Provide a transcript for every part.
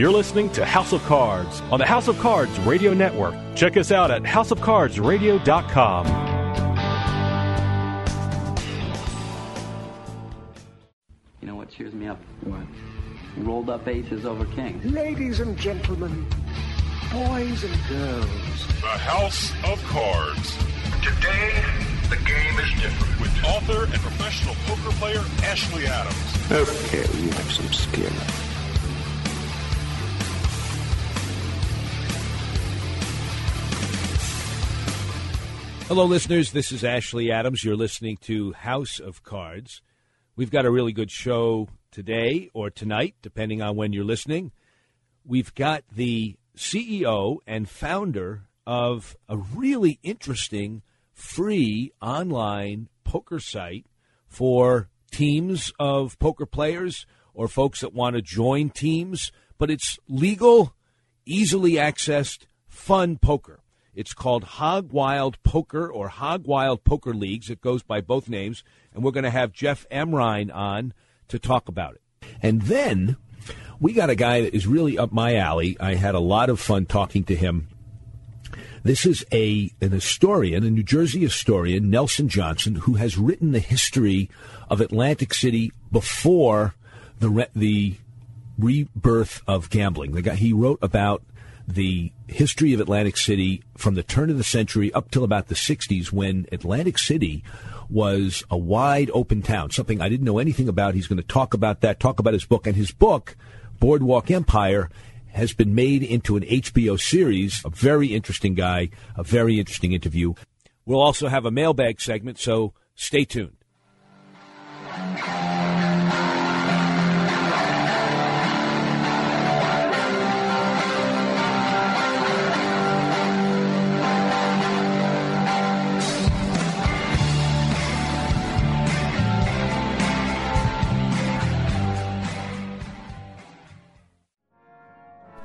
You're listening to House of Cards on the House of Cards Radio Network. Check us out at houseofcardsradio.com. You know what cheers me up? What? Rolled up aces over king. Ladies and gentlemen, boys and girls. The House of Cards. Today, the game is different. With author and professional poker player Ashley Adams. Okay, you have some skill. Hello, listeners. This is Ashley Adams. You're listening to House of Cards. We've got a really good show today or tonight, depending on when you're listening. We've got the CEO and founder of a really interesting free online poker site for teams of poker players or folks that want to join teams, but it's legal, easily accessed, fun poker. It's called Hog Wild Poker or Hog Wild Poker Leagues. It goes by both names, and we're going to have Jeff Amrein on to talk about it. And then we got a guy that is really up my alley. I had a lot of fun talking to him. This is a an historian, a New Jersey historian, Nelson Johnson, who has written the history of Atlantic City before the re- the rebirth of gambling. The guy he wrote about the history of Atlantic City from the turn of the century up till about the 60s when Atlantic City was a wide open town, something I didn't know anything about. He's going to talk about that, talk about his book. And his book, Boardwalk Empire, has been made into an HBO series. A very interesting guy, a very interesting interview. We'll also have a mailbag segment, so stay tuned.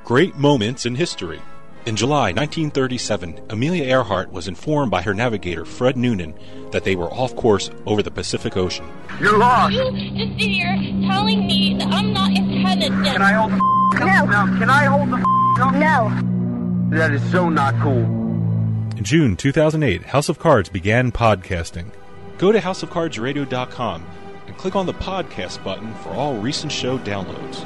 Great moments in history. In July 1937, Amelia Earhart was informed by her navigator, Fred Noonan, that they were off course over the Pacific Ocean. You're lost. You just sit here telling me that I'm not intelligent. Can I hold the No. No, can I hold the No. That is so not cool. In June 2008, House of Cards began podcasting. Go to houseofcardsradio.com and click on the podcast button for all recent show downloads.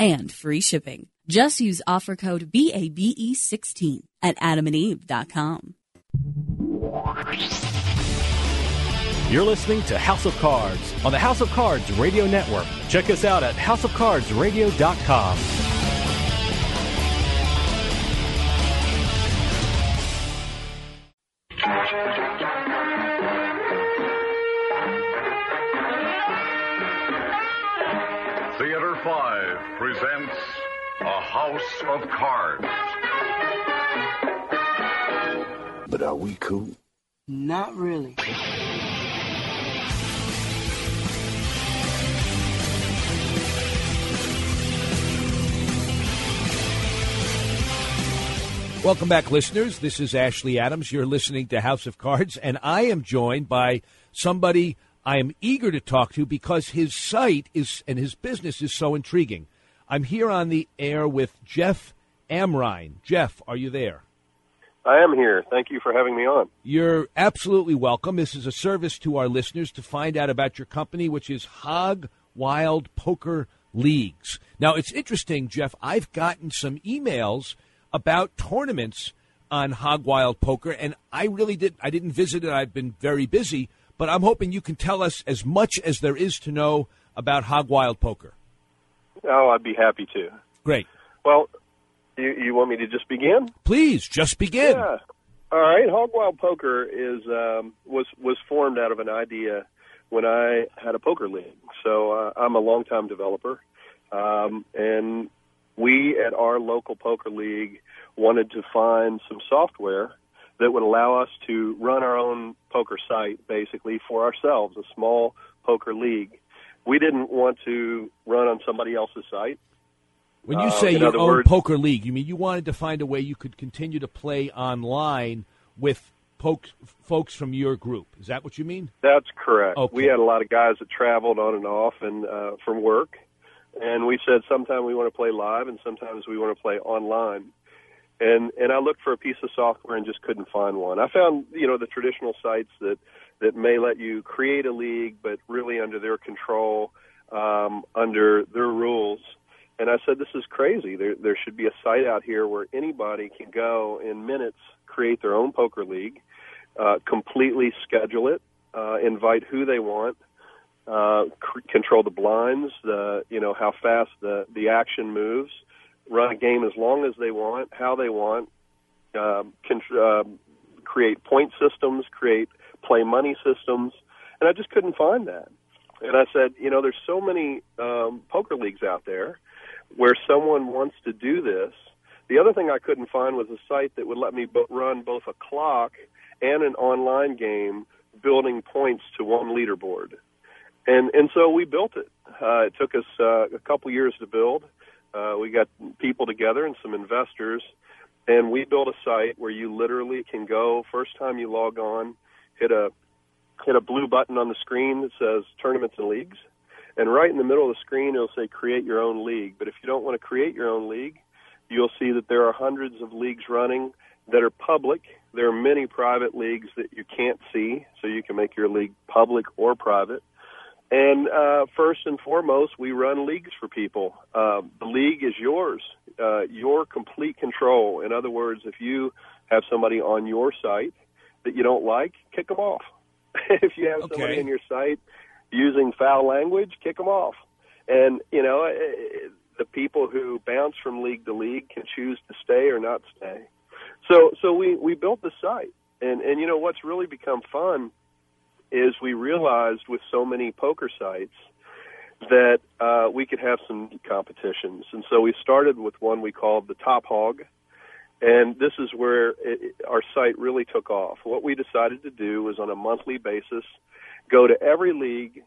and free shipping. Just use offer code BABE16 at adamandeve.com. You're listening to House of Cards on the House of Cards Radio Network. Check us out at houseofcardsradio.com. 5 presents A House of Cards. But are we cool? Not really. Welcome back, listeners. This is Ashley Adams. You're listening to House of Cards, and I am joined by somebody I am eager to talk to because his site is and his business is so intriguing. I'm here on the air with Jeff Amrein. Jeff, are you there? I am here. Thank you for having me on. You're absolutely welcome. This is a service to our listeners to find out about your company, which is Hog Wild Poker Leagues. Now, it's interesting, Jeff. I've gotten some emails about tournaments on Hog Wild Poker, and I really did. I didn't visit it. I've been very busy, but I'm hoping you can tell us as much as there is to know about Hog Wild Poker. Oh, I'd be happy to. Great. Well, you, you want me to just begin? Please, just begin. Yeah. All right. Hog Wild Poker is um, was was formed out of an idea when I had a poker league. So uh, I'm a longtime developer, um, and we at our local poker league wanted to find some software that would allow us to run our own poker site basically for ourselves, a small poker league. We didn't want to run on somebody else's site. When you Uh, say in your own words- poker league, you mean you wanted to find a way you could continue to play online with folks folks from your group. Is that what you mean? That's correct. Okay. We had a lot of guys that traveled on and off and uh, from work, and we said sometimes we want to play live and sometimes we want to play online. And and I looked for a piece of software and just couldn't find one. I found you know the traditional sites that that may let you create a league, but really under their control, um, under their rules. And I said, this is crazy. There there should be a site out here where anybody can go in minutes create their own poker league uh, completely schedule it, uh, invite who they want, uh, c- control the blinds, the you know how fast the the action moves, run a game as long as they want, how they want, um, con- um create point systems, create play money systems, and I just couldn't find that. And I said, you know, there's so many um, poker leagues out there where someone wants to do this. The other thing I couldn't find was a site that would let me bo- run both a clock and an online game building points to one leaderboard. And and so we built it. Uh, it took us uh, a couple years to build. Uh, we got people together and some investors, and we built a site where you literally can go first time you log on, hit a hit a blue button on the screen that says tournaments and leagues, and right in the middle of the screen it'll say create your own league. But if you don't want to create your own league, you'll see that there are hundreds of leagues running that are public. There are many private leagues that you can't see, so you can make your league public or private. And uh, first and foremost, we run leagues for people. Uh, the league is yours, uh, your complete control. In other words, if you have somebody on your site that you don't like, kick them off. if you have somebody in your site using foul language, kick them off. And you know, eh, eh, the people who bounce from league to league can choose to stay or not stay. So, so we we built the site, and and you know what's really become fun is we realized with so many poker sites that uh, we could have some competitions, and so we started with one we called the Top Hog, and this is where it, our site really took off. What we decided to do was on a monthly basis go to every league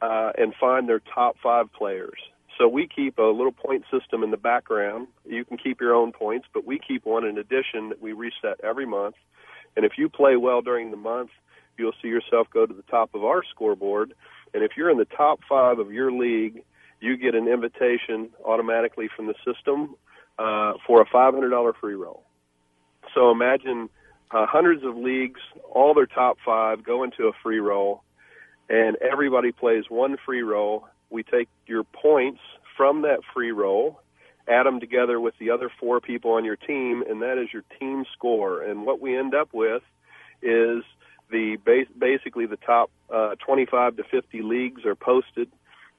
uh, and find their top five players. So we keep a little point system in the background. You can keep your own points, but we keep one in addition that we reset every month. And if you play well during the month, you'll see yourself go to the top of our scoreboard. And if you're in the top five of your league, you get an invitation automatically from the system uh, for a $500 free roll. So imagine uh, hundreds of leagues, all their top five go into a free roll, and everybody plays one free roll. We take your points from that free roll, add them together with the other four people on your team, and that is your team score. And what we end up with is the base, basically the top uh, 25 to 50 leagues are posted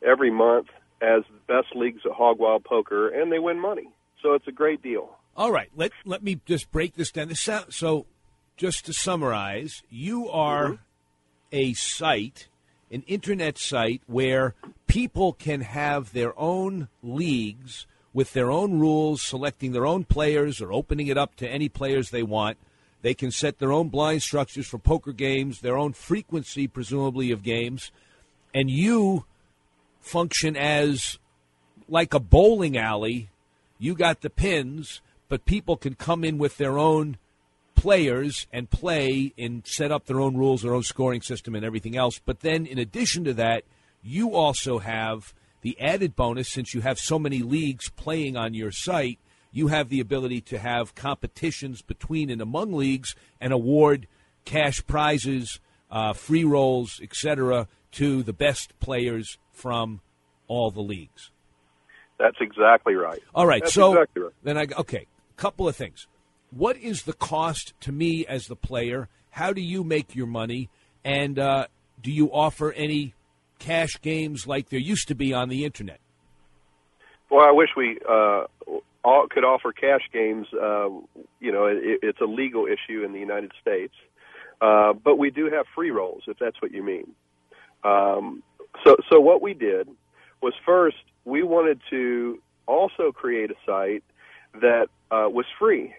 every month as the best leagues at Hog Wild Poker, and they win money. So it's a great deal. All right, let let me just break this down. This sound, so, just to summarize, you are a site, an internet site where people can have their own leagues with their own rules, selecting their own players or opening it up to any players they want. They can set their own blind structures for poker games, their own frequency, presumably, of games, and you function as like a bowling alley. You got the pins, but people can come in with their own players and play and set up their own rules, their own scoring system, and everything else. But then, in addition to that, you also have the added bonus since you have so many leagues playing on your site. You have the ability to have competitions between and among leagues and award cash prizes, uh, free rolls, etc., to the best players from all the leagues. That's exactly right. All right, That's so exactly right. then I okay, couple of things. what is the cost to me as the player? How do you make your money? And uh, do you offer any cash games like there used to be on the internet? Well, I wish we uh, all could offer cash games. Uh, you know, it, it's a legal issue in the United States, uh, but we do have free rolls, if that's what you mean. Um, so, so what we did was first we wanted to also create a site that uh, was free.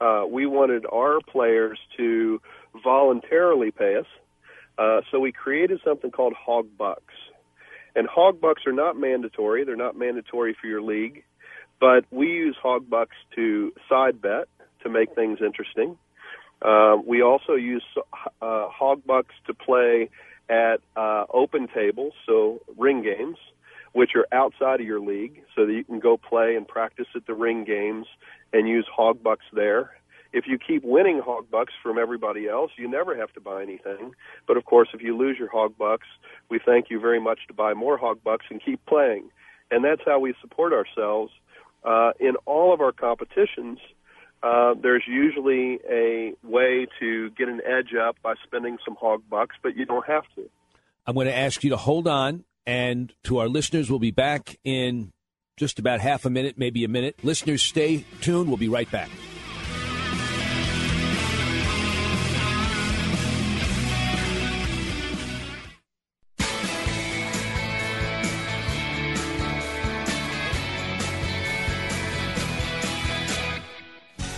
Uh, we wanted our players to voluntarily pay us, uh, so we created something called Hog Bucks. And hog bucks are not mandatory. They're not mandatory for your league, but we use hog bucks to side bet to make things interesting. Uh, we also use uh, hog bucks to play at uh, open tables, so ring games, which are outside of your league, so that you can go play and practice at the ring games and use hog bucks there if you keep winning hog bucks from everybody else, you never have to buy anything. But of course, if you lose your hog bucks, we thank you very much to buy more hog bucks and keep playing. And that's how we support ourselves. Uh, in all of our competitions, uh, there's usually a way to get an edge up by spending some hog bucks, but you don't have to. I'm going to ask you to hold on, and to our listeners, we'll be back in just about half a minute, maybe a minute. Listeners, stay tuned. We'll be right back.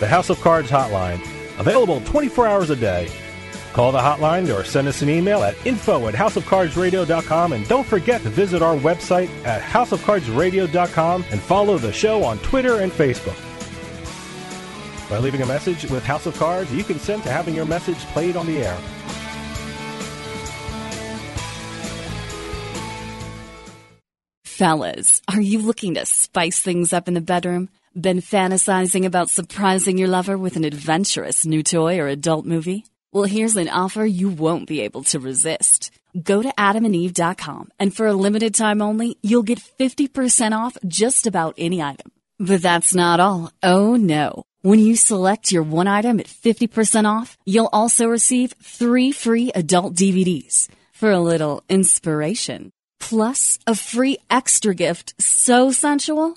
the House of Cards hotline, available 24 hours a day. Call the hotline or send us an email at info at houseofcardsradio.com and don't forget to visit our website at houseofcardsradio.com and follow the show on Twitter and Facebook. By leaving a message with House of Cards, you consent to having your message played on the air. Fellas, are you looking to spice things up in the bedroom? Been fantasizing about surprising your lover with an adventurous new toy or adult movie? Well, here's an offer you won't be able to resist. Go to adamandeve.com and for a limited time only, you'll get 50% off just about any item. But that's not all. Oh no. When you select your one item at 50% off, you'll also receive three free adult DVDs for a little inspiration. Plus a free extra gift so sensual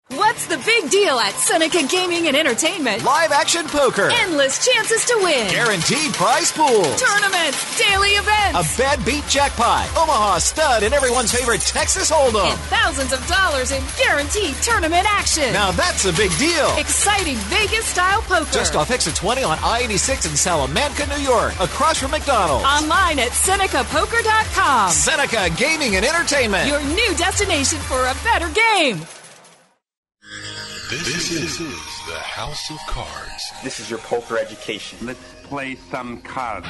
What's the big deal at Seneca Gaming and Entertainment? Live action poker. Endless chances to win. Guaranteed prize pools. Tournaments. Daily events. A bad beat jackpot. Omaha stud and everyone's favorite Texas Hold'em. And thousands of dollars in guaranteed tournament action. Now that's a big deal. Exciting Vegas style poker. Just off exit 20 on I 86 in Salamanca, New York. Across from McDonald's. Online at SenecaPoker.com. Seneca Gaming and Entertainment. Your new destination for a better game. This, this is, is the House of Cards. This is your poker education. Let's play some cards.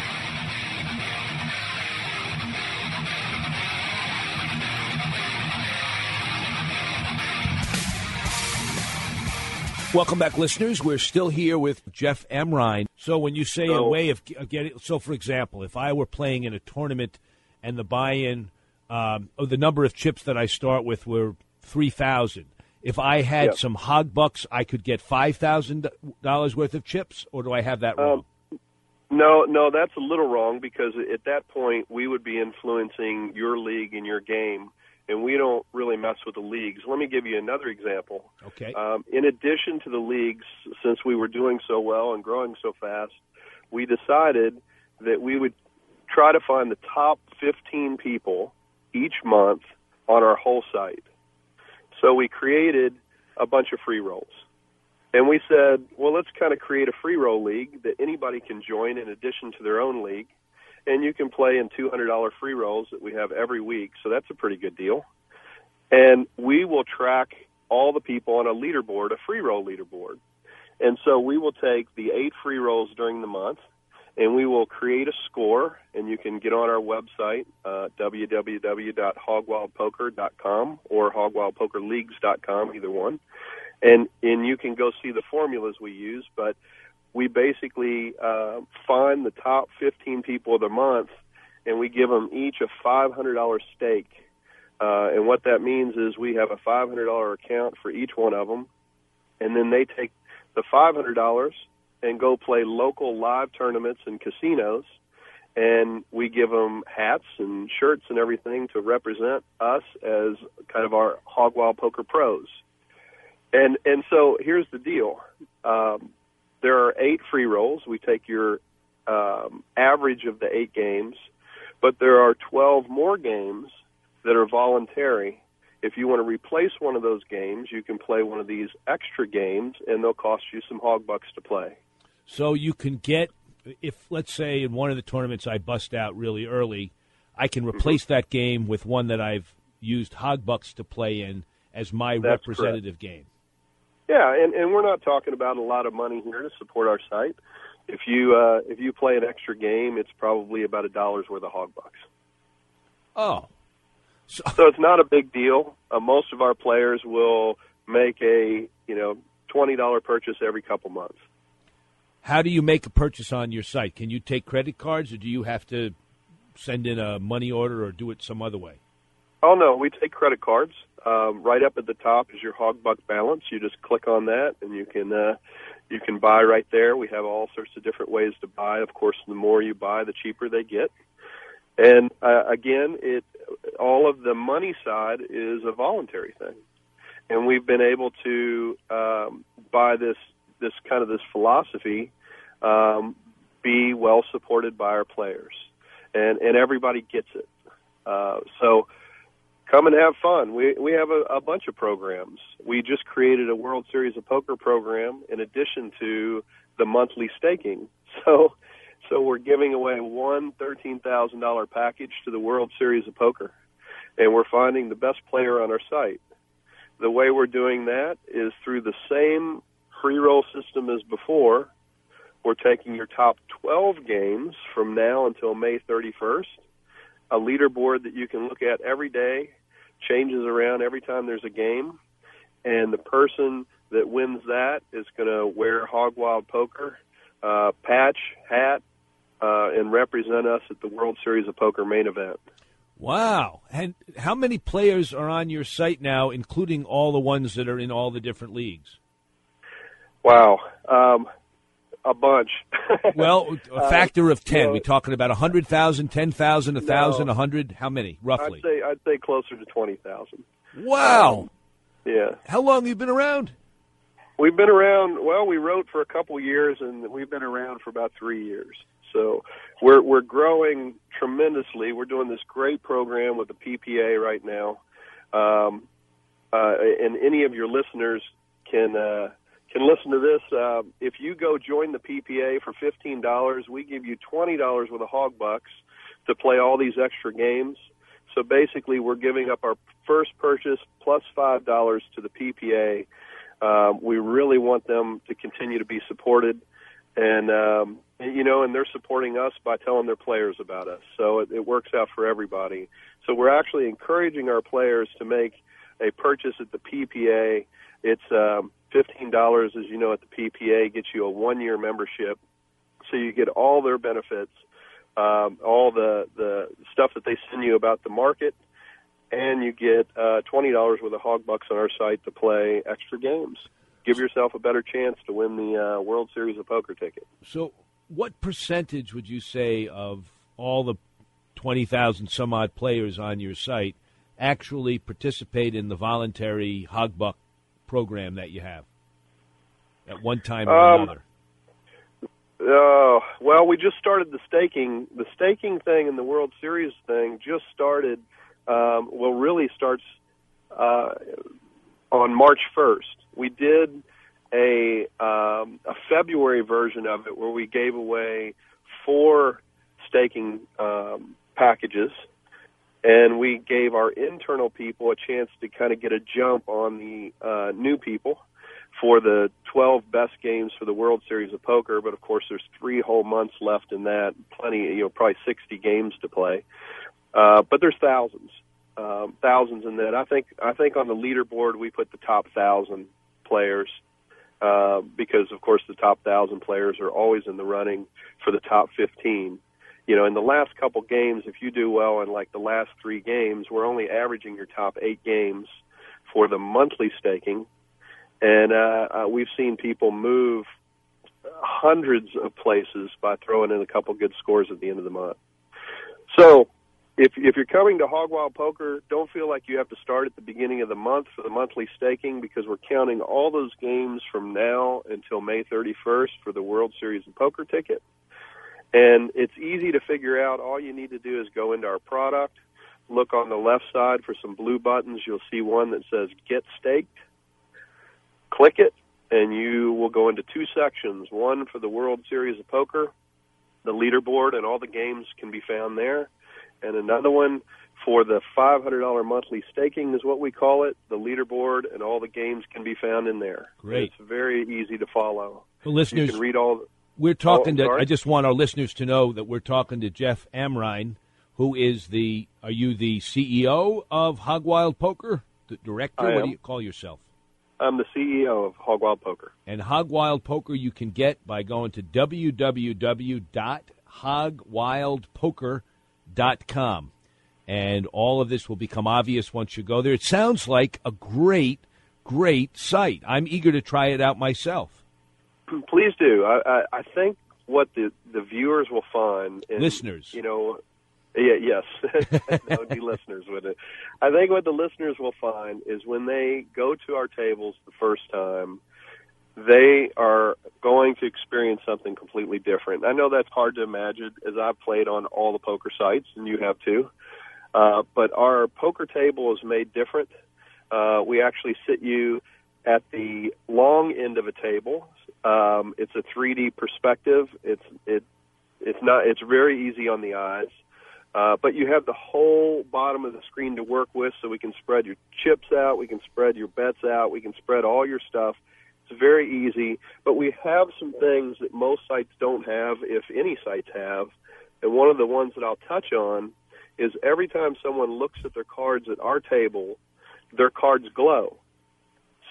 Welcome back, listeners. We're still here with Jeff Amrein. So, when you say a way of getting, so for example, if I were playing in a tournament and the buy-in, um, or the number of chips that I start with were three thousand, if I had some hog bucks, I could get five thousand dollars worth of chips, or do I have that wrong? Um, no, no, that's a little wrong because at that point we would be influencing your league and your game, and we don't really mess with the leagues. Let me give you another example. okay. Um, in addition to the leagues, since we were doing so well and growing so fast, we decided that we would try to find the top 15 people each month on our whole site. So we created a bunch of free rolls. And we said, well, let's kind of create a free roll league that anybody can join in addition to their own league. And you can play in $200 free rolls that we have every week. So that's a pretty good deal. And we will track all the people on a leaderboard, a free roll leaderboard. And so we will take the eight free rolls during the month and we will create a score and you can get on our website uh, www.hogwildpoker.com or hogwildpokerleagues.com either one. And and you can go see the formulas we use but we basically uh, find the top 15 people of the month and we give them each a $500 stake. Uh, and what that means is we have a $500 account for each one of them and then they take the $500 and go play local live tournaments and casinos. And we give them hats and shirts and everything to represent us as kind of our hog wild poker pros. And and so here's the deal. Um, there are eight free rolls. We take your um, average of the eight games but there are 12 more games that are voluntary. If you want to replace one of those games, you can play one of these extra games, and they'll cost you some hog bucks to play. So you can get, if let's say in one of the tournaments I bust out really early, I can Mm-hmm. replace that game with one that I've used hog bucks to play in as my That's representative game. Yeah, and, and we're not talking about a lot of money here to support our site. If you uh, if you play an extra game, it's probably about a dollar's worth of hog bucks. Oh, so, it's not a big deal. Uh, most of our players will make a you know twenty dollar purchase every couple months. How do you make a purchase on your site? Can you take credit cards, or do you have to send in a money order, or do it some other way? Oh no, we take credit cards. Um, right up at the top is your hog buck balance. You just click on that, and you can uh, you can buy right there. We have all sorts of different ways to buy. Of course, the more you buy, the cheaper they get. And uh, again, it all of the money side is a voluntary thing, and we've been able to um, by this this kind of this philosophy um, be well supported by our players, and and everybody gets it. Uh, so come and have fun. We we have a, a bunch of programs. We just created a World Series of Poker program in addition to the monthly staking. So so we're giving away one thirteen thousand dollar package to the World Series of Poker, and we're finding the best player on our site. The way we're doing that is through the same free roll system as before. We're taking your top 12 games from now until May 31st, a leaderboard that you can look at every day, changes around every time there's a game, and the person that wins that is going to wear Hog Wild Poker uh, patch, hat, uh, and represent us at the World Series of Poker main event. Wow! And how many players are on your site now, including all the ones that are in all the different leagues? Wow, um, a bunch. well, a factor of ten. no. We're talking about a hundred thousand, ten thousand, a thousand, No. a hundred. How many, roughly? I'd say I'd say closer to twenty thousand. Wow! Yeah. How long have you been around? We've been around. Well, we wrote for a couple years, and we've been around for about three years. So we're we're growing tremendously. We're doing this great program with the PPA right now, um, uh, and any of your listeners can uh, can listen to this. Uh, if you go join the PPA for fifteen dollars, we give you twenty dollars with a hog bucks to play all these extra games. So basically, we're giving up our first purchase plus five dollars to the PPA. Um, we really want them to continue to be supported, and um, you know, and they're supporting us by telling their players about us. So it, it works out for everybody. So we're actually encouraging our players to make a purchase at the PPA. It's um, fifteen dollars, as you know, at the PPA gets you a one-year membership, so you get all their benefits, um, all the the stuff that they send you about the market, and you get uh, twenty dollars worth of hog bucks on our site to play extra games. Give yourself a better chance to win the uh, World Series of Poker ticket. So, what percentage would you say of all the twenty thousand some odd players on your site actually participate in the voluntary hog buck program that you have at one time or Um, another? Oh, Well, we just started the staking. The staking thing and the World Series thing just started. Um, well, really starts uh, on March 1st. We did a um, a February version of it where we gave away four staking um, packages, and we gave our internal people a chance to kind of get a jump on the uh, new people for the 12 best games for the World Series of Poker. But of course, there's three whole months left in that. Plenty, you know, probably 60 games to play. Uh, but there's thousands, um, thousands in that. I think I think on the leaderboard we put the top thousand players. Uh, because of course the top thousand players are always in the running for the top 15 you know, in the last couple games, if you do well in like the last three games, we're only averaging your top eight games for the monthly staking, and uh, uh, we've seen people move hundreds of places by throwing in a couple good scores at the end of the month. So, if if you're coming to Hog Wild Poker, don't feel like you have to start at the beginning of the month for the monthly staking because we're counting all those games from now until May 31st for the World Series of Poker ticket. And it's easy to figure out. All you need to do is go into our product, look on the left side for some blue buttons. You'll see one that says Get Staked. Click it, and you will go into two sections one for the World Series of Poker, the leaderboard, and all the games can be found there, and another one for the $500 monthly staking is what we call it. The leaderboard and all the games can be found in there. Great. It's very easy to follow. Well, listeners, you can read all. We're talking Oh, to. I just want our listeners to know that we're talking to Jeff Amrein, who is the. Are you the CEO of Hog Wild Poker? The director? What do you call yourself? I'm the CEO of Hog Wild Poker. And Hog Wild Poker you can get by going to www.hogwildpoker.com. And all of this will become obvious once you go there. It sounds like a great, great site. I'm eager to try it out myself. Please do. I, I, I think what the the viewers will find, and, Listeners. you know, yeah, yes, that would be listeners, wouldn't it? I think what the listeners will find is when they go to our tables the first time, they are going to experience something completely different. I know that's hard to imagine, as I've played on all the poker sites, and you have too. Uh, but our poker table is made different. Uh, we actually sit you at the long end of a table. Um, it's a 3D perspective. It's it it's not it's very easy on the eyes. Uh, but you have the whole bottom of the screen to work with, so we can spread your chips out, we can spread your bets out, we can spread all your stuff. It's very easy, but we have some things that most sites don't have, if any sites have. And one of the ones that I'll touch on is every time someone looks at their cards at our table, their cards glow.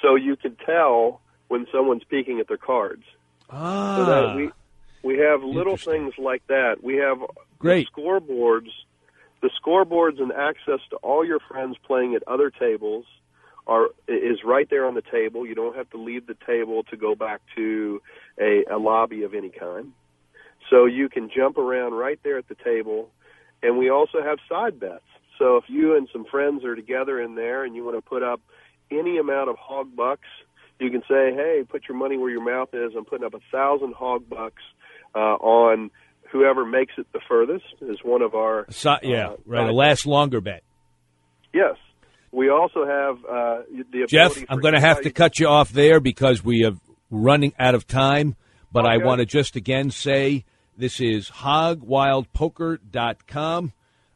So you can tell when someone's peeking at their cards. Ah. So that we we have little things like that. We have Great. scoreboards, the scoreboards and access to all your friends playing at other tables are is right there on the table. You don't have to leave the table to go back to a, a lobby of any kind. So you can jump around right there at the table, and we also have side bets. So if you and some friends are together in there and you want to put up any amount of hog bucks, you can say, "Hey, put your money where your mouth is. I'm putting up a thousand hog bucks uh, on whoever makes it the furthest." Is one of our So, yeah, uh, right. A last longer bet. Yes. We also have uh, the Jeff, I'm going to have to cut you off there because we are running out of time. But I want to just again say this is hogwildpoker.com.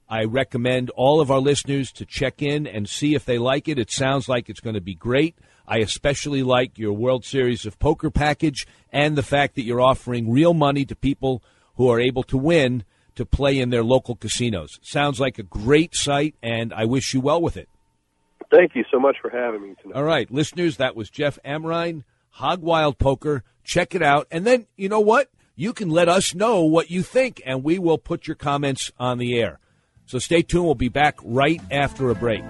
I recommend all of our listeners to check in and see if they like it. It sounds like it's going to be great. I especially like your World Series of Poker package and the fact that you're offering real money to people who are able to win to play in their local casinos. Sounds like a great site, and I wish you well with it. Thank you so much for having me tonight. All right, listeners, that was Jeff Amrein, Hog Wild Poker. Check it out. And then, you know what? You can let us know what you think, and we will put your comments on the air. So stay tuned. We'll be back right after a break.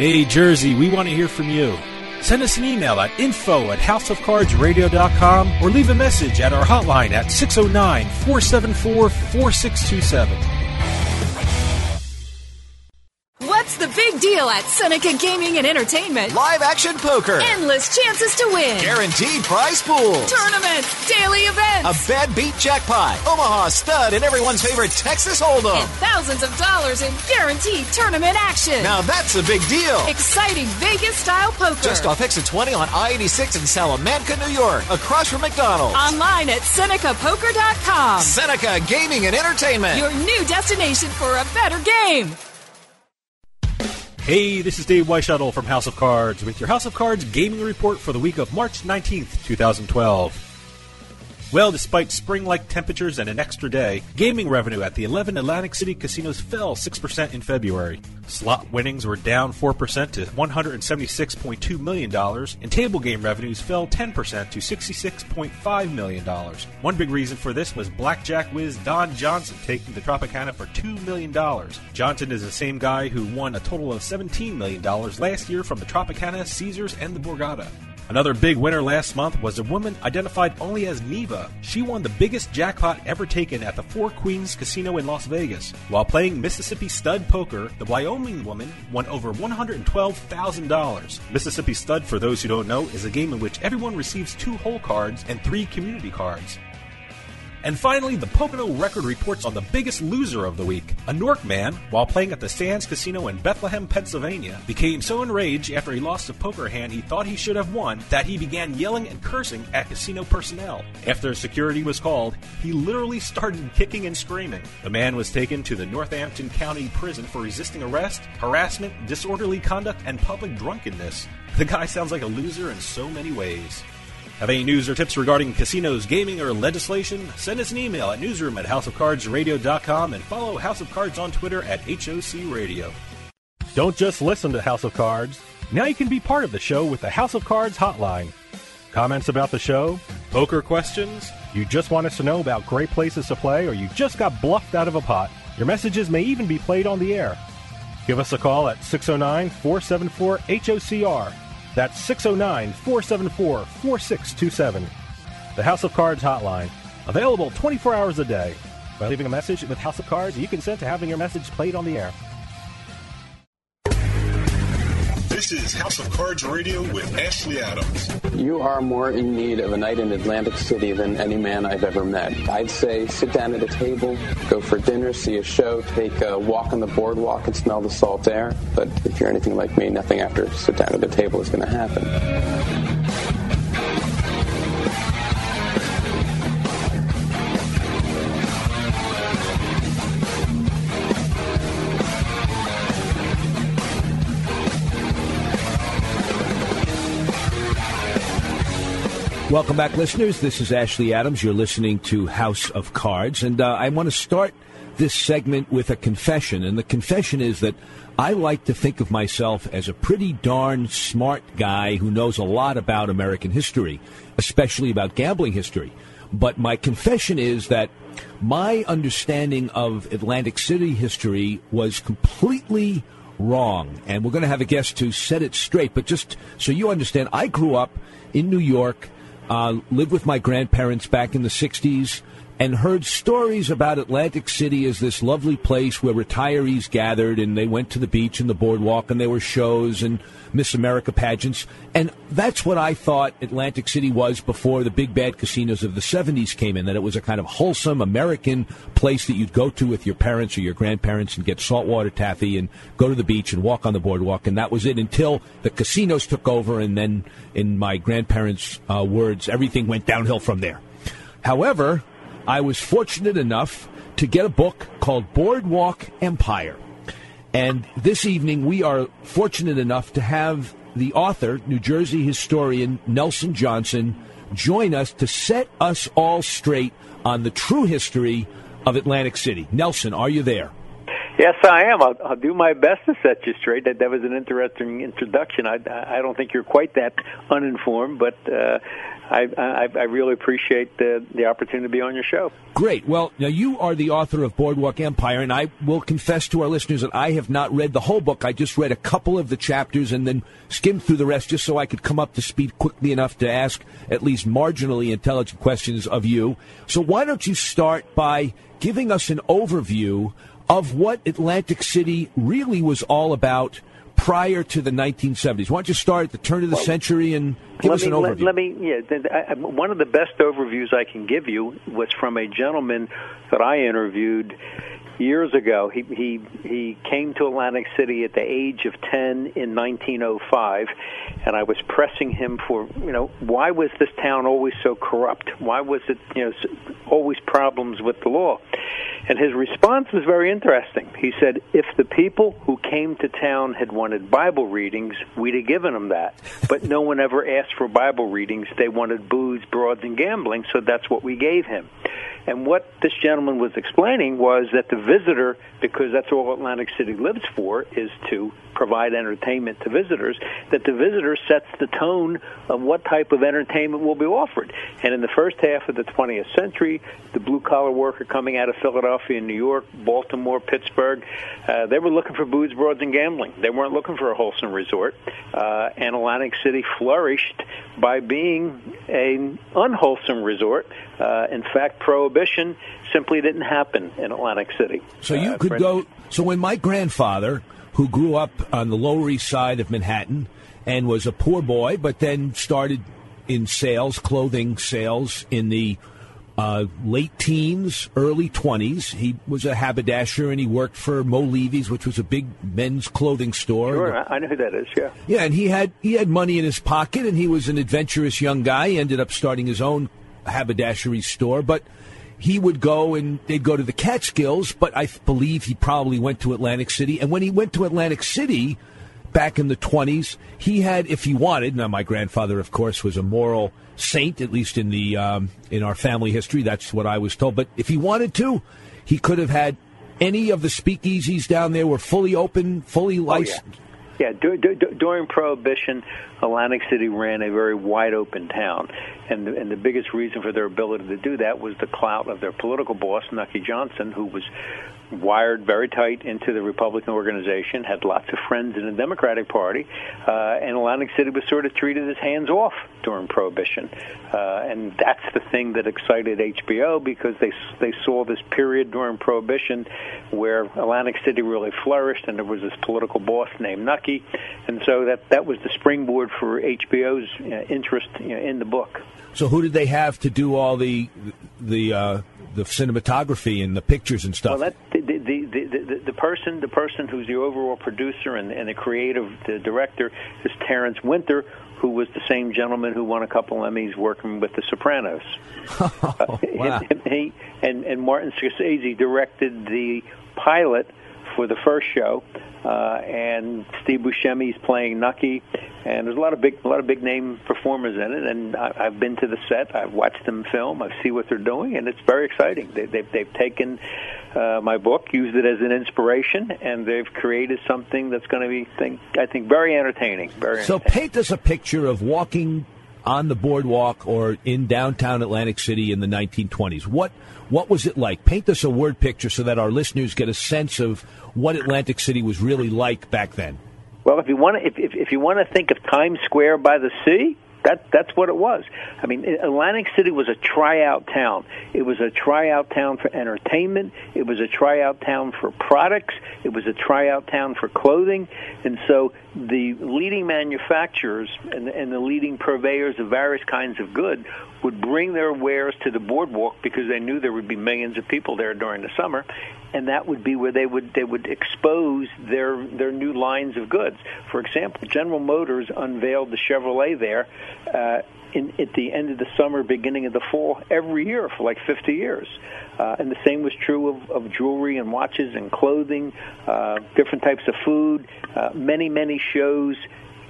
Hey, Jersey, we want to hear from you. Send us an email at info at houseofcardsradio.com or leave a message at our hotline at 609 474 4627. Deal at Seneca Gaming and Entertainment? Live action poker. Endless chances to win. Guaranteed prize pools. Tournaments, daily events. A bad beat jackpot. Omaha stud and everyone's favorite Texas Hold'em. And thousands of dollars in guaranteed tournament action. Now that's a big deal. Exciting Vegas style poker. Just off exit 20 on I 86 in Salamanca, New York, across from McDonald's. Online at SenecaPoker.com. Seneca Gaming and Entertainment. Your new destination for a better game. Hey, this is Dave Weishuttle from House of Cards with your House of Cards gaming report for the week of March 19th, 2012. Well, despite spring like temperatures and an extra day, gaming revenue at the 11 Atlantic City casinos fell 6% in February. Slot winnings were down 4% to $176.2 million, and table game revenues fell 10% to $66.5 million. One big reason for this was blackjack whiz Don Johnson taking the Tropicana for $2 million. Johnson is the same guy who won a total of $17 million last year from the Tropicana, Caesars, and the Borgata. Another big winner last month was a woman identified only as Neva. She won the biggest jackpot ever taken at the Four Queens Casino in Las Vegas. While playing Mississippi Stud Poker, the Wyoming woman won over $112,000. Mississippi Stud, for those who don't know, is a game in which everyone receives two hole cards and three community cards. And finally, the Pocono Record reports on the biggest loser of the week. A Newark man, while playing at the Sands Casino in Bethlehem, Pennsylvania, became so enraged after he lost a poker hand he thought he should have won that he began yelling and cursing at casino personnel. After security was called, he literally started kicking and screaming. The man was taken to the Northampton County Prison for resisting arrest, harassment, disorderly conduct, and public drunkenness. The guy sounds like a loser in so many ways. Have any news or tips regarding casinos, gaming, or legislation? Send us an email at newsroom at houseofcardsradio.com and follow House of Cards on Twitter at HOC Radio. Don't just listen to House of Cards. Now you can be part of the show with the House of Cards hotline. Comments about the show? Poker questions? You just want us to know about great places to play, or you just got bluffed out of a pot? Your messages may even be played on the air. Give us a call at 609 474 HOCR. That's 609 474 4627. The House of Cards hotline. Available 24 hours a day. By leaving a message with House of Cards, you consent to having your message played on the air. This is House of Cards Radio with Ashley Adams. You are more in need of a night in Atlantic City than any man I've ever met. I'd say sit down at a table, go for dinner, see a show, take a walk on the boardwalk and smell the salt air. But if you're anything like me, nothing after sit down at a table is going to happen. Welcome back, listeners. This is Ashley Adams. You're listening to House of Cards, and uh, I want to start this segment with a confession. And the confession is that I like to think of myself as a pretty darn smart guy who knows a lot about American history, especially about gambling history. But my confession is that my understanding of Atlantic City history was completely wrong. And we're going to have a guest to set it straight. But just so you understand, I grew up in New York uh, lived with my grandparents back in the 60s and heard stories about Atlantic City as this lovely place where retirees gathered and they went to the beach and the boardwalk and there were shows and Miss America pageants. And that's what I thought Atlantic City was before the big bad casinos of the 70s came in, that it was a kind of wholesome American place that you'd go to with your parents or your grandparents and get saltwater taffy and go to the beach and walk on the boardwalk. And that was it until the casinos took over. And then, in my grandparents' uh, words, everything went downhill from there. However, I was fortunate enough to get a book called Boardwalk Empire. And this evening, we are fortunate enough to have the author, New Jersey historian Nelson Johnson, join us to set us all straight on the true history of Atlantic City. Nelson, are you there? Yes, I am. I'll, I'll do my best to set you straight. That that was an interesting introduction. I I don't think you're quite that uninformed, but uh, I, I I really appreciate the the opportunity to be on your show. Great. Well, now you are the author of Boardwalk Empire, and I will confess to our listeners that I have not read the whole book. I just read a couple of the chapters and then skimmed through the rest just so I could come up to speed quickly enough to ask at least marginally intelligent questions of you. So why don't you start by giving us an overview of what Atlantic City really was all about prior to the 1970s. Why don't you start at the turn of the century and give let us me, an overview? Let, let me, yeah. th- I, one of the best overviews I can give you was from a gentleman that I interviewed years ago. He he he came to Atlantic City at the age of ten in 1905, and I was pressing him for you know why was this town always so corrupt? Why was it you know always problems with the law? And his response was very interesting. He said, "If the people who came to town had wanted Bible readings, we'd have given them that. But no one ever asked for Bible readings. They wanted booze, broads, and gambling, so that's what we gave him." And what this gentleman was explaining was that the visitor, because that's all Atlantic City lives for, is to provide entertainment to visitors, that the visitor sets the tone of what type of entertainment will be offered. And in the first half of the 20th century, the blue collar worker coming out of Philadelphia, New York, Baltimore, Pittsburgh, uh, they were looking for booze, broads, and gambling. They weren't looking for a wholesome resort. Uh, and Atlantic City flourished by being an unwholesome resort. Uh, in fact, prohibition simply didn't happen in Atlantic City. So you Uh, could go. So when my grandfather, who grew up on the Lower East Side of Manhattan and was a poor boy, but then started in sales, clothing sales in the uh, late teens, early twenties, he was a haberdasher and he worked for Moe Levy's, which was a big men's clothing store. Sure, I I know who that is. Yeah. Yeah, and he had he had money in his pocket, and he was an adventurous young guy. He ended up starting his own haberdashery store, but he would go and they'd go to the Catskills. But I believe he probably went to Atlantic City, and when he went to Atlantic City back in the twenties, he had, if he wanted. Now, my grandfather, of course, was a moral saint, at least in the um, in our family history. That's what I was told. But if he wanted to, he could have had any of the speakeasies down there were fully open, fully licensed. Yeah, du- during Prohibition, Atlantic City ran a very wide open town, and the, and the biggest reason for their ability to do that was the clout of their political boss, Nucky Johnson, who was wired very tight into the Republican organization, had lots of friends in the Democratic Party, uh, and Atlantic City was sort of treated as hands off during Prohibition, uh, and that's the thing that excited HBO because they they saw this period during Prohibition where Atlantic City really flourished, and there was this political boss named Nucky, and so that that was the springboard for HBO's uh, interest you know, in the book. So who did they have to do all the the uh, the cinematography and the pictures and stuff? Well, that the the, the the person the person who's the overall producer and, and the creative the director is Terence Winter, who was the same gentleman who won a couple Emmys working with The Sopranos. Uh, wow. and, he and and Martin Scorsese directed the pilot for the first show, uh, and Steve Buscemi's playing Nucky, and there's a lot of big a lot of big name performers in it. And I, I've been to the set, I've watched them film, I see what they're doing, and it's very exciting. They, they've they've taken uh, my book, used it as an inspiration, and they've created something that's going to be think I think very entertaining. Very So entertaining. paint us a picture of walking on the boardwalk or in downtown Atlantic City in the 1920s. What what was it like? Paint us a word picture so that our listeners get a sense of what Atlantic City was really like back then. Well, if you want to, if, if, if you want to think of Times Square by the sea, that that's what it was. I mean, Atlantic City was a tryout town. It was a tryout town for entertainment. It was a tryout town for products. It was a tryout town for clothing. And so the leading manufacturers and, and the leading purveyors of various kinds of good would bring their wares to the boardwalk because they knew there would be millions of people there during the summer, and that would be where they would they would expose their their new lines of goods. For example, General Motors unveiled the Chevrolet there. Uh, in, at the end of the summer, beginning of the fall, every year for like 50 years. Uh, and the same was true of, of jewelry and watches and clothing, uh, different types of food, uh, many, many shows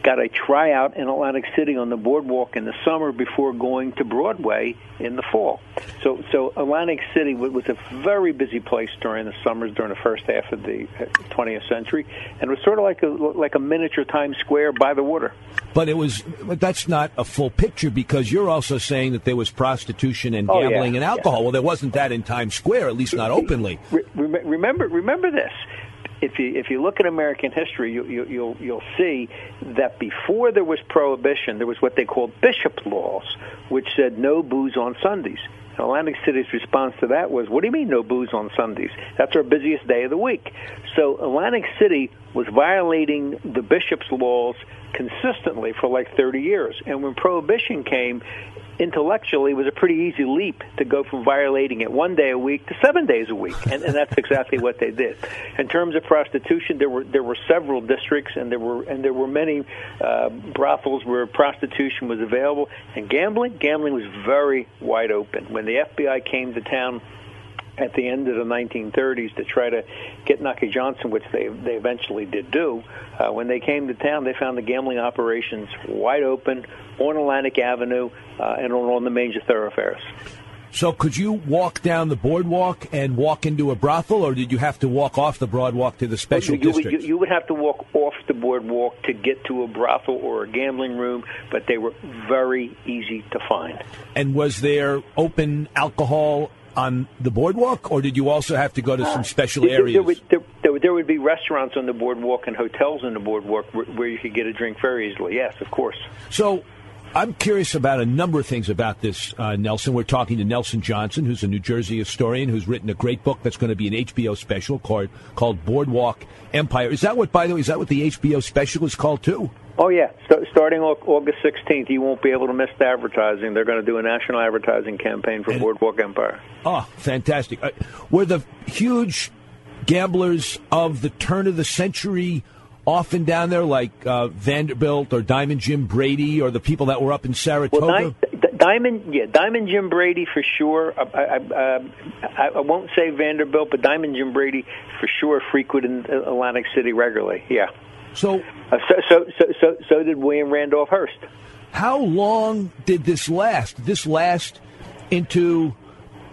got a tryout in Atlantic City on the boardwalk in the summer before going to Broadway in the fall. So, so Atlantic City was a very busy place during the summers, during the first half of the uh, 20th century, and it was sort of like a like a miniature Times Square by the water. But it was but that's not a full picture because you're also saying that there was prostitution and Oh, yeah, gambling and alcohol. yeah. Well, there wasn't that in Times Square, at least not openly. Re- rem- remember, remember this. If you if you look at American history, you, you, you'll you'll see that before there was prohibition, there was what they called bishop laws, which said no booze on Sundays. Atlantic City's response to that was, "What do you mean no booze on Sundays? That's our busiest day of the week." So Atlantic City was violating the bishop's laws consistently for like 30 years. And when prohibition came, intellectually was a pretty easy leap to go from violating it one day a week to seven days a week, and, and that's exactly what they did. In terms of prostitution, there were there were several districts, and there were and there were many uh, brothels where prostitution was available, and gambling gambling was very wide open. When the FBI came to town at the end of the 1930s to try to get Nucky Johnson, which they they eventually did do. Uh, when they came to town, they found the gambling operations wide open on Atlantic Avenue uh, and on, on the major thoroughfares. So could you walk down the boardwalk and walk into a brothel, or did you have to walk off the boardwalk to the special you, you, district? you, you would have to walk off the boardwalk to get to a brothel or a gambling room, but they were very easy to find. and was there open alcohol on the boardwalk, or did you also have to go to some uh, special There- there areas? would- There, there, there would be restaurants on the boardwalk and hotels on the boardwalk where, where you could get a drink very easily. Yes, of course. So I'm curious about a number of things about this, uh, Nelson. We're talking to Nelson Johnson, who's a New Jersey historian who's written a great book that's going to be an HBO special called, called Boardwalk Empire. Is that what, by the way, is that what the HBO special is called too? Oh yeah, St- starting Au- August 16th, you won't be able to miss the advertising. They're going to do a national advertising campaign for Boardwalk Empire. Oh, fantastic. Uh, were the huge gamblers of the turn of the century often down there, like uh, Vanderbilt or Diamond Jim Brady or the people that were up in Saratoga? Well, Di- Di- Diamond, yeah, Diamond Jim Brady for sure. I, I, I, I, won't say Vanderbilt, but Diamond Jim Brady for sure frequented Atlantic City regularly. Yeah. So, uh, so, so, so, so, so did William Randolph Hearst. How long did this last? Did this last into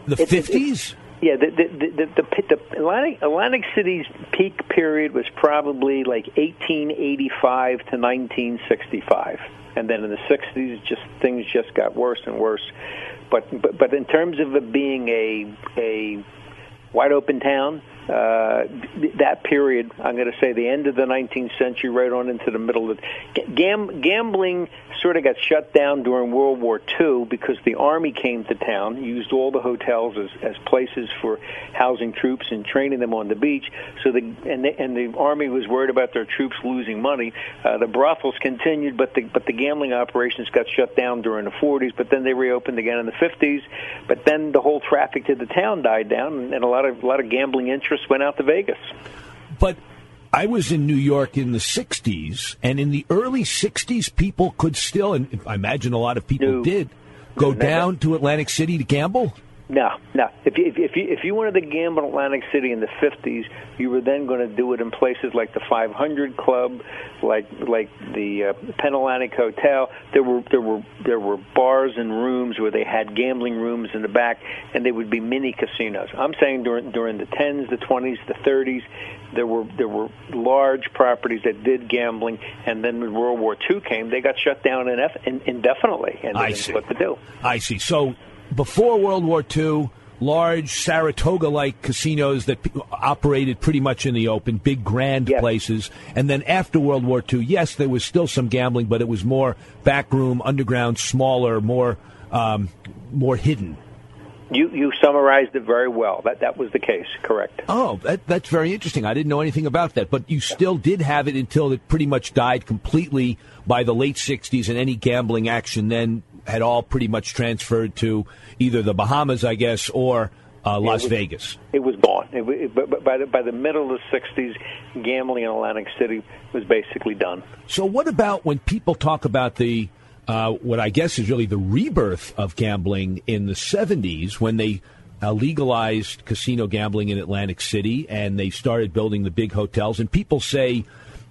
the fifties? Yeah, the the, the, the, the, Atlantic Atlantic City's peak period was probably like 1885 to 1965, and then in the 60s, just things just got worse and worse. But but, but in terms of it being a a wide open town, uh, that period, I'm going to say the end of the 19th century, right on into the middle of it. Gam- gambling sort of got shut down during World War II because the Army came to town, used all the hotels as, as places for housing troops and training them on the beach. So the and the, and the Army was worried about their troops losing money. Uh, the brothels continued, but the but the gambling operations got shut down during the 40s. But then they reopened again in the 50s. But then the whole traffic to the town died down, and, a lot of a lot of gambling interests went out to Vegas. But I was in New York in the '60s, and in the early '60s, people could still, and I imagine a lot of people did, go never. down to Atlantic City to gamble. No, no. If you, if, you if you wanted to gamble in Atlantic City in the fifties, you were then going to do it in places like the 500 Club, like like the uh, Penn Atlantic Hotel. There were there were there were bars and rooms where they had gambling rooms in the back, and they would be mini casinos. I'm saying during during the 10s, the 20s, the 30s, there were there were large properties that did gambling, and then when World War II came, they got shut down inef- in, indefinitely, and they I didn't see. what to do. I see. So before World War II, large Saratoga-like casinos that p- operated pretty much in the open, big grand places, and then after World War II, yes, there was still some gambling, but it was more backroom, underground, smaller, more um, more hidden. You you summarized it very well. That that was the case. Correct. Oh, that, that's very interesting. I didn't know anything about that, but you still did have it until it pretty much died completely by the late '60s, and any gambling action then had all pretty much transferred to either the Bahamas, I guess, or uh, Las was- Vegas. It was gone. It, it, by the by the middle of the '60s, gambling in Atlantic City was basically done. So, what about when people talk about the uh, what I guess is really the rebirth of gambling in the '70s when they uh, legalized casino gambling in Atlantic City and they started building the big hotels? And people say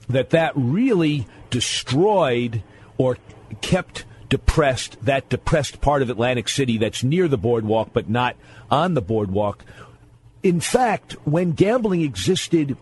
that that really destroyed or kept depressed that depressed part of Atlantic City that's near the boardwalk but not on the boardwalk. In fact, when gambling existed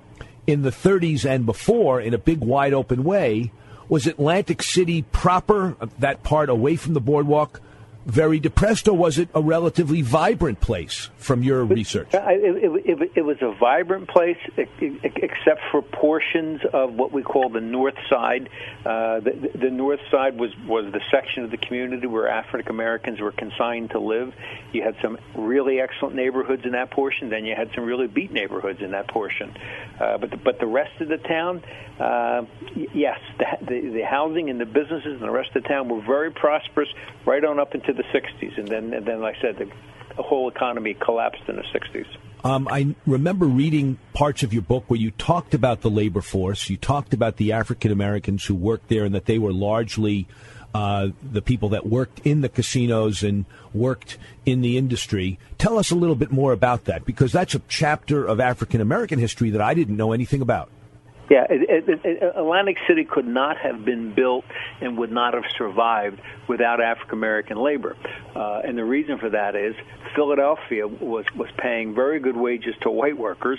in the 30s and before in a big wide open way, was Atlantic City proper, uh, that part away from the boardwalk, very depressed, or was it a relatively vibrant place from your research? It, it, it, it was a vibrant place, except for portions of what we call the north side. Uh, the, the north side was, was the section of the community where African Americans were consigned to live. You had some really excellent neighborhoods in that portion, then you had some really beat neighborhoods in that portion. Uh, but, the, but the rest of the town, uh, yes, the, the, the housing and the businesses and the rest of the town were very prosperous right on up into the 60s, and then and then like I said, the, the whole economy collapsed in the 60s. Um, I remember reading parts of your book where you talked about the labor force. You talked about the African Americans who worked there and that they were largely uh, the people that worked in the casinos and worked in the industry. Tell us a little bit more about that because that's a chapter of African American history that I didn't know anything about. Yeah, it, it, it, Atlantic City could not have been built and would not have survived without African American labor, uh, and the reason for that is Philadelphia was was paying very good wages to white workers,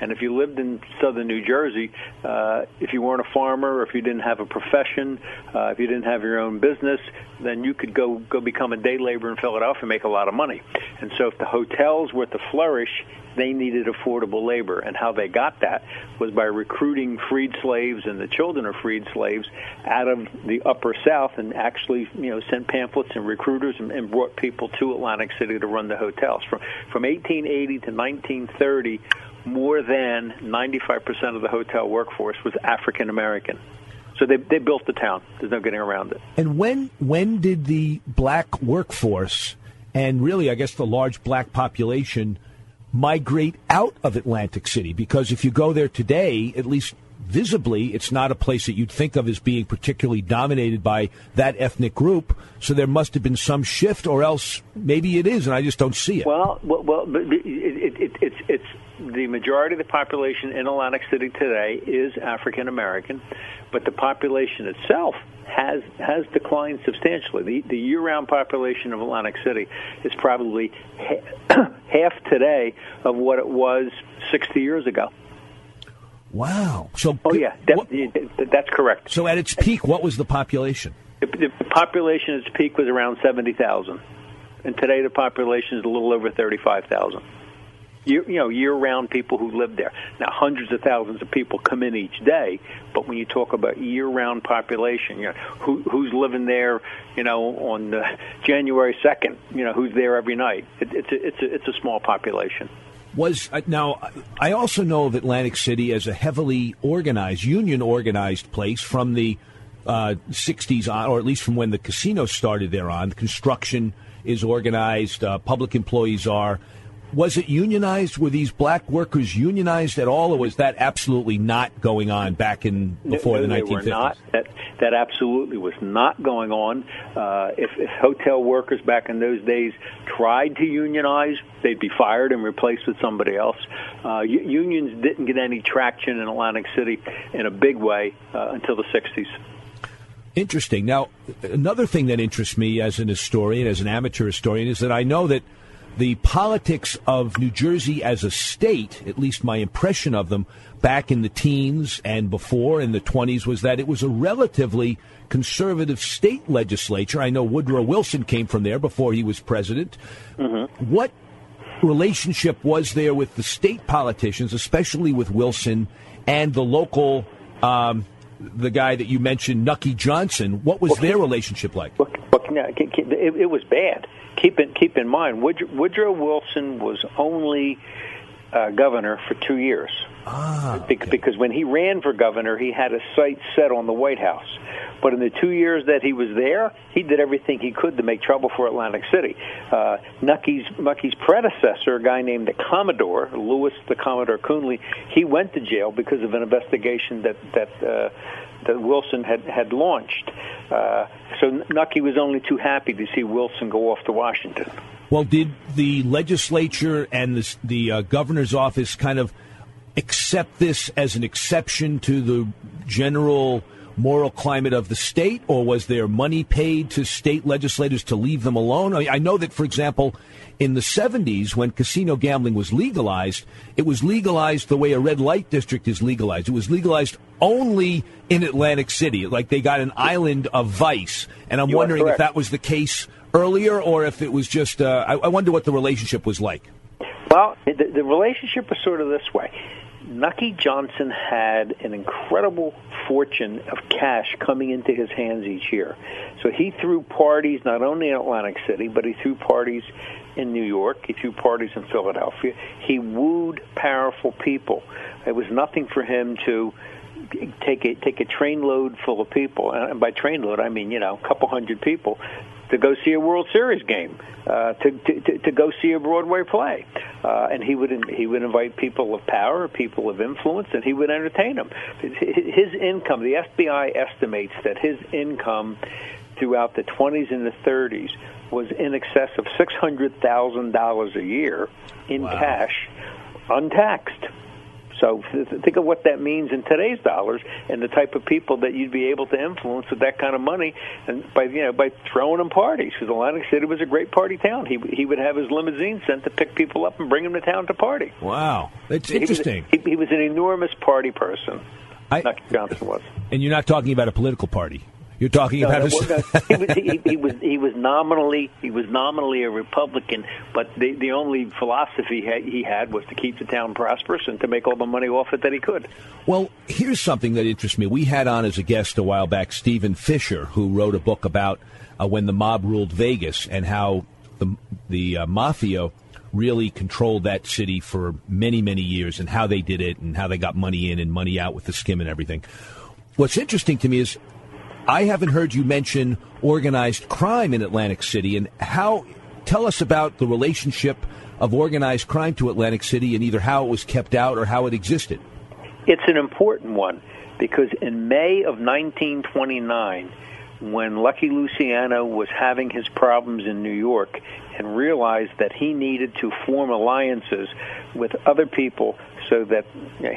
and if you lived in southern New Jersey, uh, if you weren't a farmer or if you didn't have a profession, uh, if you didn't have your own business, then you could go go become a day laborer in Philadelphia and make a lot of money. And so, if the hotels were to flourish, they needed affordable labor, and how they got that was by recruiting freed slaves and the children of freed slaves out of the upper South, and actually, you know, sent pamphlets and recruiters and, and brought people to Atlantic City to run the hotels. From from 1880 to 1930, more than 95% of the hotel workforce was African American. So they they built the town. There's no getting around it. And when when did the black workforce and really, I guess, the large black population migrate out of Atlantic City? Because if you go there today, at least visibly, it's not a place that you'd think of as being particularly dominated by that ethnic group. So there must have been some shift, or else maybe it is, and I just don't see it. Well, well, well it, it, it, it's it's the majority of the population in Atlantic City today is African American, but the population itself has has declined substantially. The, the year-round population of Atlantic City is probably ha- half today of what it was 60 years ago. Wow. So Oh yeah, that, that's correct. So at its peak, what was the population? The, the population at its peak was around 70,000. And today the population is a little over 35,000. Year, you know, year-round people who live there. Now, hundreds of thousands of people come in each day, but when you talk about year-round population, you know, who, who's living there, you know, on uh, January second, you know, who's there every night? It, it's a, it's a, it's a small population was uh, now I also know of Atlantic City as a heavily organized, union organized place from the uh, 60s on, or at least from when the casino started there on. Construction is organized, uh, public employees are. Was it unionized? Were these black workers unionized at all, or was that absolutely not going on back in before no, the 1950s? Were not. That that absolutely was not going on. Uh, if, if hotel workers back in those days tried to unionize, they'd be fired and replaced with somebody else. Uh, unions didn't get any traction in Atlantic City in a big way uh, until the 60s. Interesting. Now, another thing that interests me as an historian, as an amateur historian, is that I know that the politics of New Jersey as a state, at least my impression of them back in the teens and before in the 20s, was that it was a relatively conservative state legislature. I know Woodrow Wilson came from there before he was president. Mm-hmm. What relationship was there with the state politicians, especially with Wilson and the local, um, the guy that you mentioned, Nucky Johnson? What was their relationship like? Look, look, it, it was bad keep in keep in mind Woodrow, Woodrow Wilson was only uh, governor for two years. Ah, okay. Because when he ran for governor, he had a sight set on the White House. But in the two years that he was there, he did everything he could to make trouble for Atlantic City. Uh, Nucky's, Nucky's predecessor, a guy named the Commodore, Louis the Commodore Kuehnle, he went to jail because of an investigation that that uh, that Wilson had had launched. Uh, so Nucky was only too happy to see Wilson go off to Washington. Well, did the legislature and the, the uh, governor's office kind of accept this as an exception to the general moral climate of the state, or was there money paid to state legislators to leave them alone? I, mean, I know that, for example, in the 70s, when casino gambling was legalized, it was legalized the way a red light district is legalized. It was legalized only in Atlantic City, like they got an island of vice. And I'm You wondering if that was the case earlier, or if it was just. Uh, I, I wonder what the relationship was like. Well, the, the relationship was sort of this way. Nucky Johnson had an incredible fortune of cash coming into his hands each year. So he threw parties not only in Atlantic City, but he threw parties in New York. He threw parties in Philadelphia. He wooed powerful people. It was nothing for him to take a take a train load full of people, and by train load I mean you know a couple hundred people, to go see a World Series game, uh, to, to to go see a Broadway play, uh, and he would he would invite people of power, people of influence, and he would entertain them. His income, the FBI estimates that his income throughout the 20s and the 30s was in excess of six hundred thousand dollars a year in cash, untaxed. So th- think of what that means in today's dollars, and the type of people that you'd be able to influence with that kind of money, and by you know by throwing them parties. Because Atlantic City was a great party town. He he would have his limousine sent to pick people up and bring them to town to party. Wow, that's He was- interesting. He, he was an enormous party person. I- Johnson was. And you're not talking about a political party. You're talking No, about his. he, was, he, he was he was nominally he was nominally a Republican, but the the only philosophy he, he had was to keep the town prosperous and to make all the money off it that he could. Well, here's something that interests me. We had on as a guest a while back Stephen Fischer, who wrote a book about uh, when the mob ruled Vegas and how the the uh, mafia really controlled that city for many many years and how they did it and how they got money in and money out with the skim and everything. What's interesting to me is I haven't heard you mention organized crime in Atlantic City and how. Tell us about the relationship of organized crime to Atlantic City and either how it was kept out or how it existed. It's an important one because in May of 1929, when Lucky Luciano was having his problems in New York and realized that he needed to form alliances with other people so that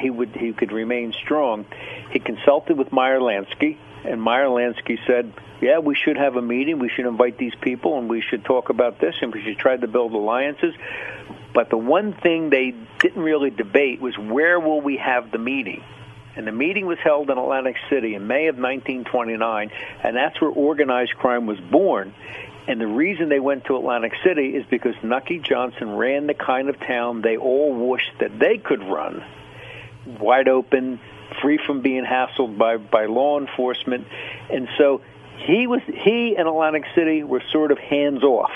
he would he could remain strong, he consulted with Meyer Lansky, and Meyer Lansky said, "Yeah, we should have a meeting. We should invite these people, and we should talk about this, and we should try to build alliances." But the one thing they didn't really debate was where will we have the meeting? And the meeting was held in Atlantic City in May of 1929, and that's where organized crime was born. And the reason they went to Atlantic City is because Nucky Johnson ran the kind of town they all wished that they could run wide open, free from being hassled by, by law enforcement. And so he was he and Atlantic City were sort of hands off.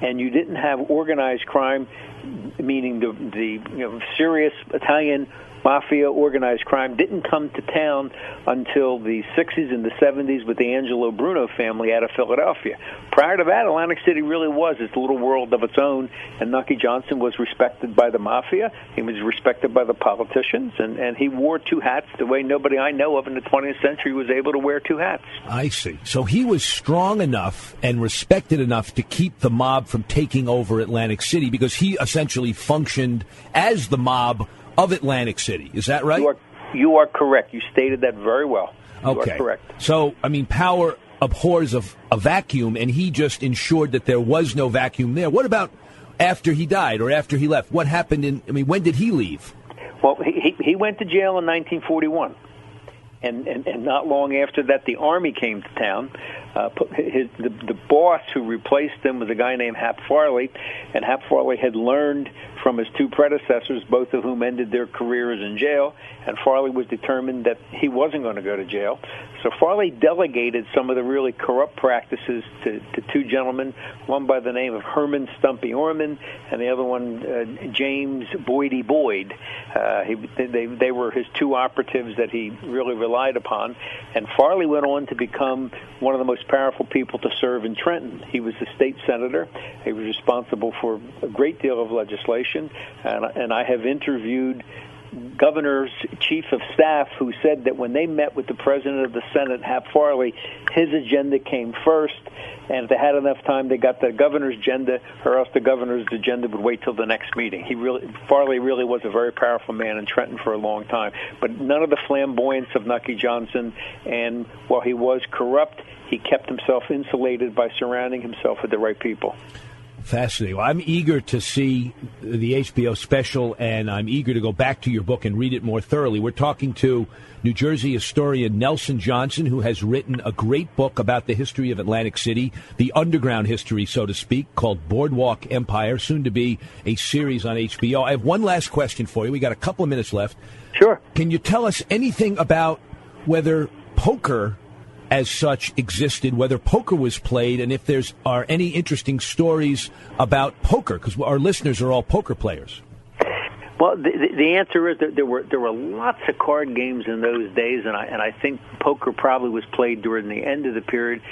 And you didn't have organized crime, meaning the the you know, serious Italian mafia organized crime didn't come to town until the 60s and the 70s with the Angelo Bruno family out of Philadelphia. Prior to that, Atlantic City really was its little world of its own, and Nucky Johnson was respected by the mafia. He was respected by the politicians, and, and he wore two hats the way nobody I know of in the 20th century was able to wear two hats. I see. So he was strong enough and respected enough to keep the mob from taking over Atlantic City because he essentially functioned as the mob of Atlantic City. Is that right? You are, you are correct. You stated that very well. You okay. are correct. So, I mean, power abhors of a vacuum, and he just ensured that there was no vacuum there. What about after he died or after he left? What happened in, I mean, when did he leave? Well, he, he he went to jail in 1941, and, and and not long after that, the army came to town. Uh, his the, the boss who replaced him was a guy named Hap Farley, and Hap Farley had learned from his two predecessors, both of whom ended their careers in jail, and Farley was determined that he wasn't going to go to jail. So Farley delegated some of the really corrupt practices to, to two gentlemen, one by the name of Herman Stumpy Orman, and the other one uh, James Boydie Boyd. Uh, he, they, they were his two operatives that he really relied upon, and Farley went on to become one of the most powerful people to serve in Trenton. He was the state senator. He was responsible for a great deal of legislation, and, and I have interviewed governor's chief of staff who said that when they met with the president of the Senate, Hap Farley, his agenda came first, and if they had enough time, they got the governor's agenda, or else the governor's agenda would wait till the next meeting. He really, Farley really was a very powerful man in Trenton for a long time, but none of the flamboyance of Nucky Johnson, and while he was corrupt, he kept himself insulated by surrounding himself with the right people. Fascinating. Well, I'm eager to see the HBO special, and I'm eager to go back to your book and read it more thoroughly. We're talking to New Jersey historian Nelson Johnson, who has written a great book about the history of Atlantic City, the underground history, so to speak, called Boardwalk Empire, soon to be a series on HBO. I have one last question for you. We got a couple of minutes left. Sure. Can you tell us anything about whether poker as such existed, whether poker was played, and if there's are any interesting stories about poker, because our listeners are all poker players. Well, the, the answer is that there were there were lots of card games in those days, and I and I think poker probably was played during the end of the period.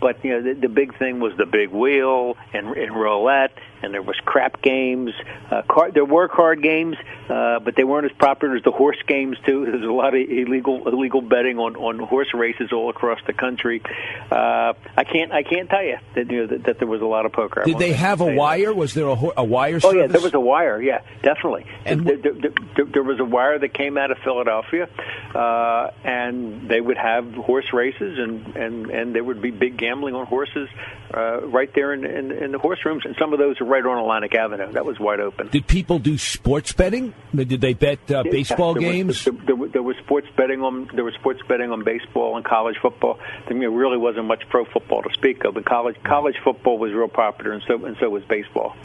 But you know, the, the big thing was the big wheel and, and roulette, and there was crap games. Uh, card, there were card games, uh, but they weren't as popular as the horse games too. There's a lot of illegal illegal betting on on horse races all across the country. Uh, I can't I can't tell you that you know that, that there was a lot of poker. I Did they have a say that. wire? Was there a, a wire Oh yeah, there was a wire. Yeah, definitely. And there, there, there, there- there was a wire that came out of Philadelphia, uh, and they would have horse races, and and and there would be big gambling on horses uh, right there in, in in the horse rooms, and some of those are right on Atlantic Avenue. That was wide open. Did people do sports betting? Did they bet uh, Yeah, baseball there was- games? there, there was sports betting on there was sports betting on baseball and college football. There really wasn't much pro football to speak of, but college college football was real popular, and so and so was baseball.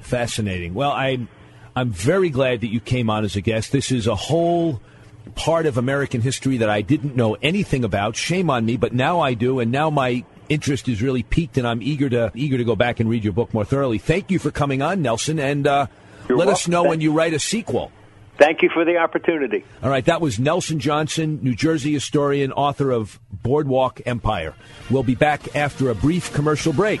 Fascinating. Well, I'm I'm very glad that you came on as a guest. This is a whole part of American history that I didn't know anything about. Shame on me, but now I do, and now my interest is really piqued, and I'm eager to eager to go back and read your book more thoroughly. Thank you for coming on, Nelson, and uh, let us know when you write a sequel. Thank you for the opportunity. All right, that was Nelson Johnson, New Jersey historian, author of Boardwalk Empire. We'll be back after a brief commercial break.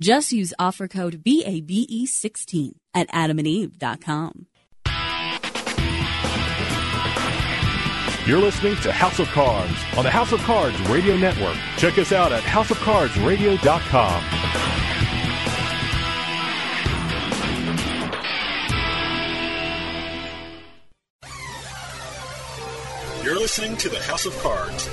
Just use offer code BABE16 at adamandeve.com. You're listening to House of Cards on the House of Cards Radio Network. Check us out at houseofcardsradio.com. You're listening to the House of Cards.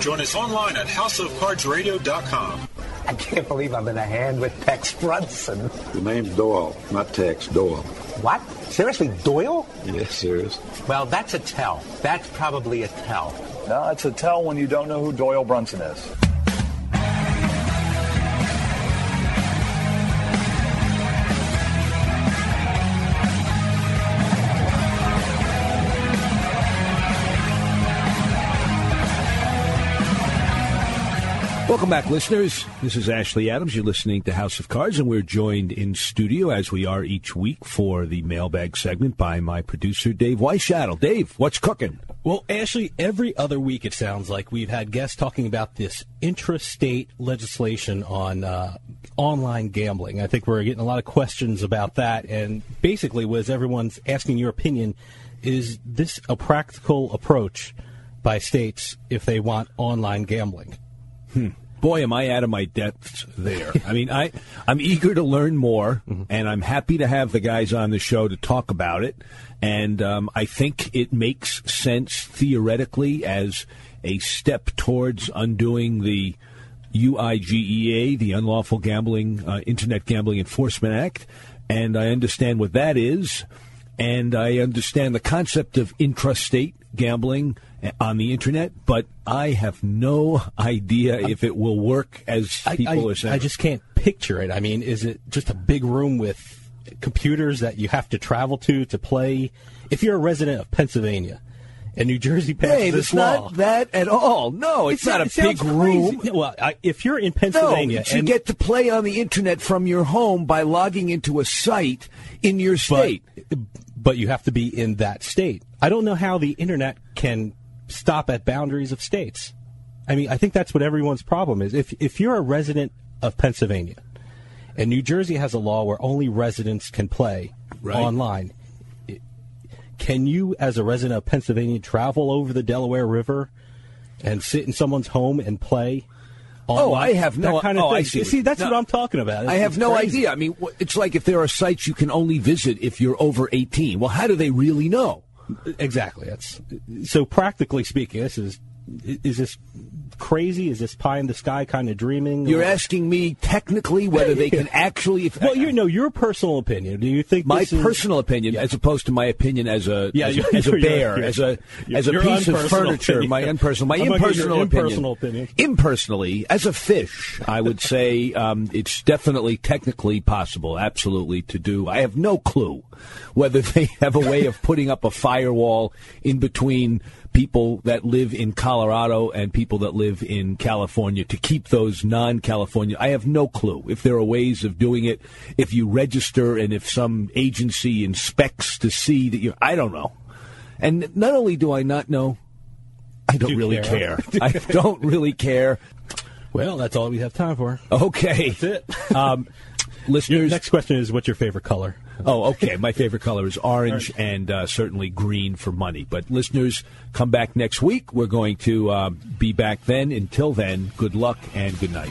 Join us online at houseofcardsradio.com. I can't believe I'm in a hand with Tex Brunson. The name's Doyle, not Tex, Doyle. What? Seriously, Doyle? Yes, serious. Well, that's a tell. That's probably a tell. No, it's a tell when you don't know who Doyle Brunson is. Welcome back, listeners. This is Ashley Adams. You're listening to House of Cards, and we're joined in studio, as we are each week, for the mailbag segment by my producer, Dave Weishattle. Dave, what's cooking? Well, Ashley, every other week it sounds like we've had guests talking about this intrastate legislation on uh, online gambling. I think we're getting a lot of questions about that, and basically, was everyone's asking your opinion, is this a practical approach by states if they want online gambling. Hmm. Boy, am I out of my depths there. I mean, I I'm eager to learn more, and I'm happy to have the guys on the show to talk about it. And um, I think it makes sense theoretically as a step towards undoing the UIGEA, the Unlawful Gambling uh, Internet Gambling Enforcement Act, and I understand what that is, and I understand the concept of intrastate gambling on the internet, but I have no idea if it will work as people I, are saying. I just can't picture it. I mean, is it just a big room with computers that you have to travel to to play? If you're a resident of Pennsylvania and New Jersey passes Hey, this it's law, not that at all. No, it's It not a big crazy. room. Well, I, if you're in Pennsylvania, no, you and- get to play on the internet from your home by logging into a site in your state. But, but you have to be in that state. I don't know how the internet can stop at boundaries of states. I mean, I think that's what everyone's problem is. If if you're a resident of Pennsylvania, and New Jersey has a law where only residents can play Right. online, can you, as a resident of Pennsylvania, travel over the Delaware River and sit in someone's home and play? Oh. I have no. that kind of oh, thing. I see. See, that's No, what I'm talking about. I have no crazy. idea. I mean, it's like if there are sites you can only visit if you're over 18. Well, how do they really know? Exactly. That's so. Practically speaking, this is is this crazy? Is this pie in the sky kind of dreaming? You're Or- asking me technically whether they can actually. If, well, you know your personal opinion. Do you think my this is- personal opinion, as opposed to my opinion as a Yeah, as, a, as a bear, as a as a piece of furniture. opinion. My unpersonal, my I'm gonna get your impersonal opinion. opinion. Impersonally, as a fish, I would say um, it's definitely technically possible, absolutely to do. I have no clue whether they have a way of putting up a firewall in between people that live in Colorado and people that live in California to keep those non-California. I have no clue if there are ways of doing it. If you register and if some agency inspects to see that you, I don't know. And not only do I not know, I don't really care. care. I don't really care. Well, that's all we have time for. Okay. That's it. Um, listeners, Next question is, what's your favorite color? Oh, okay. My favorite color is orange and uh, certainly green for money. But listeners, come back next week. We're going to uh, be back then. Until then, good luck and good night.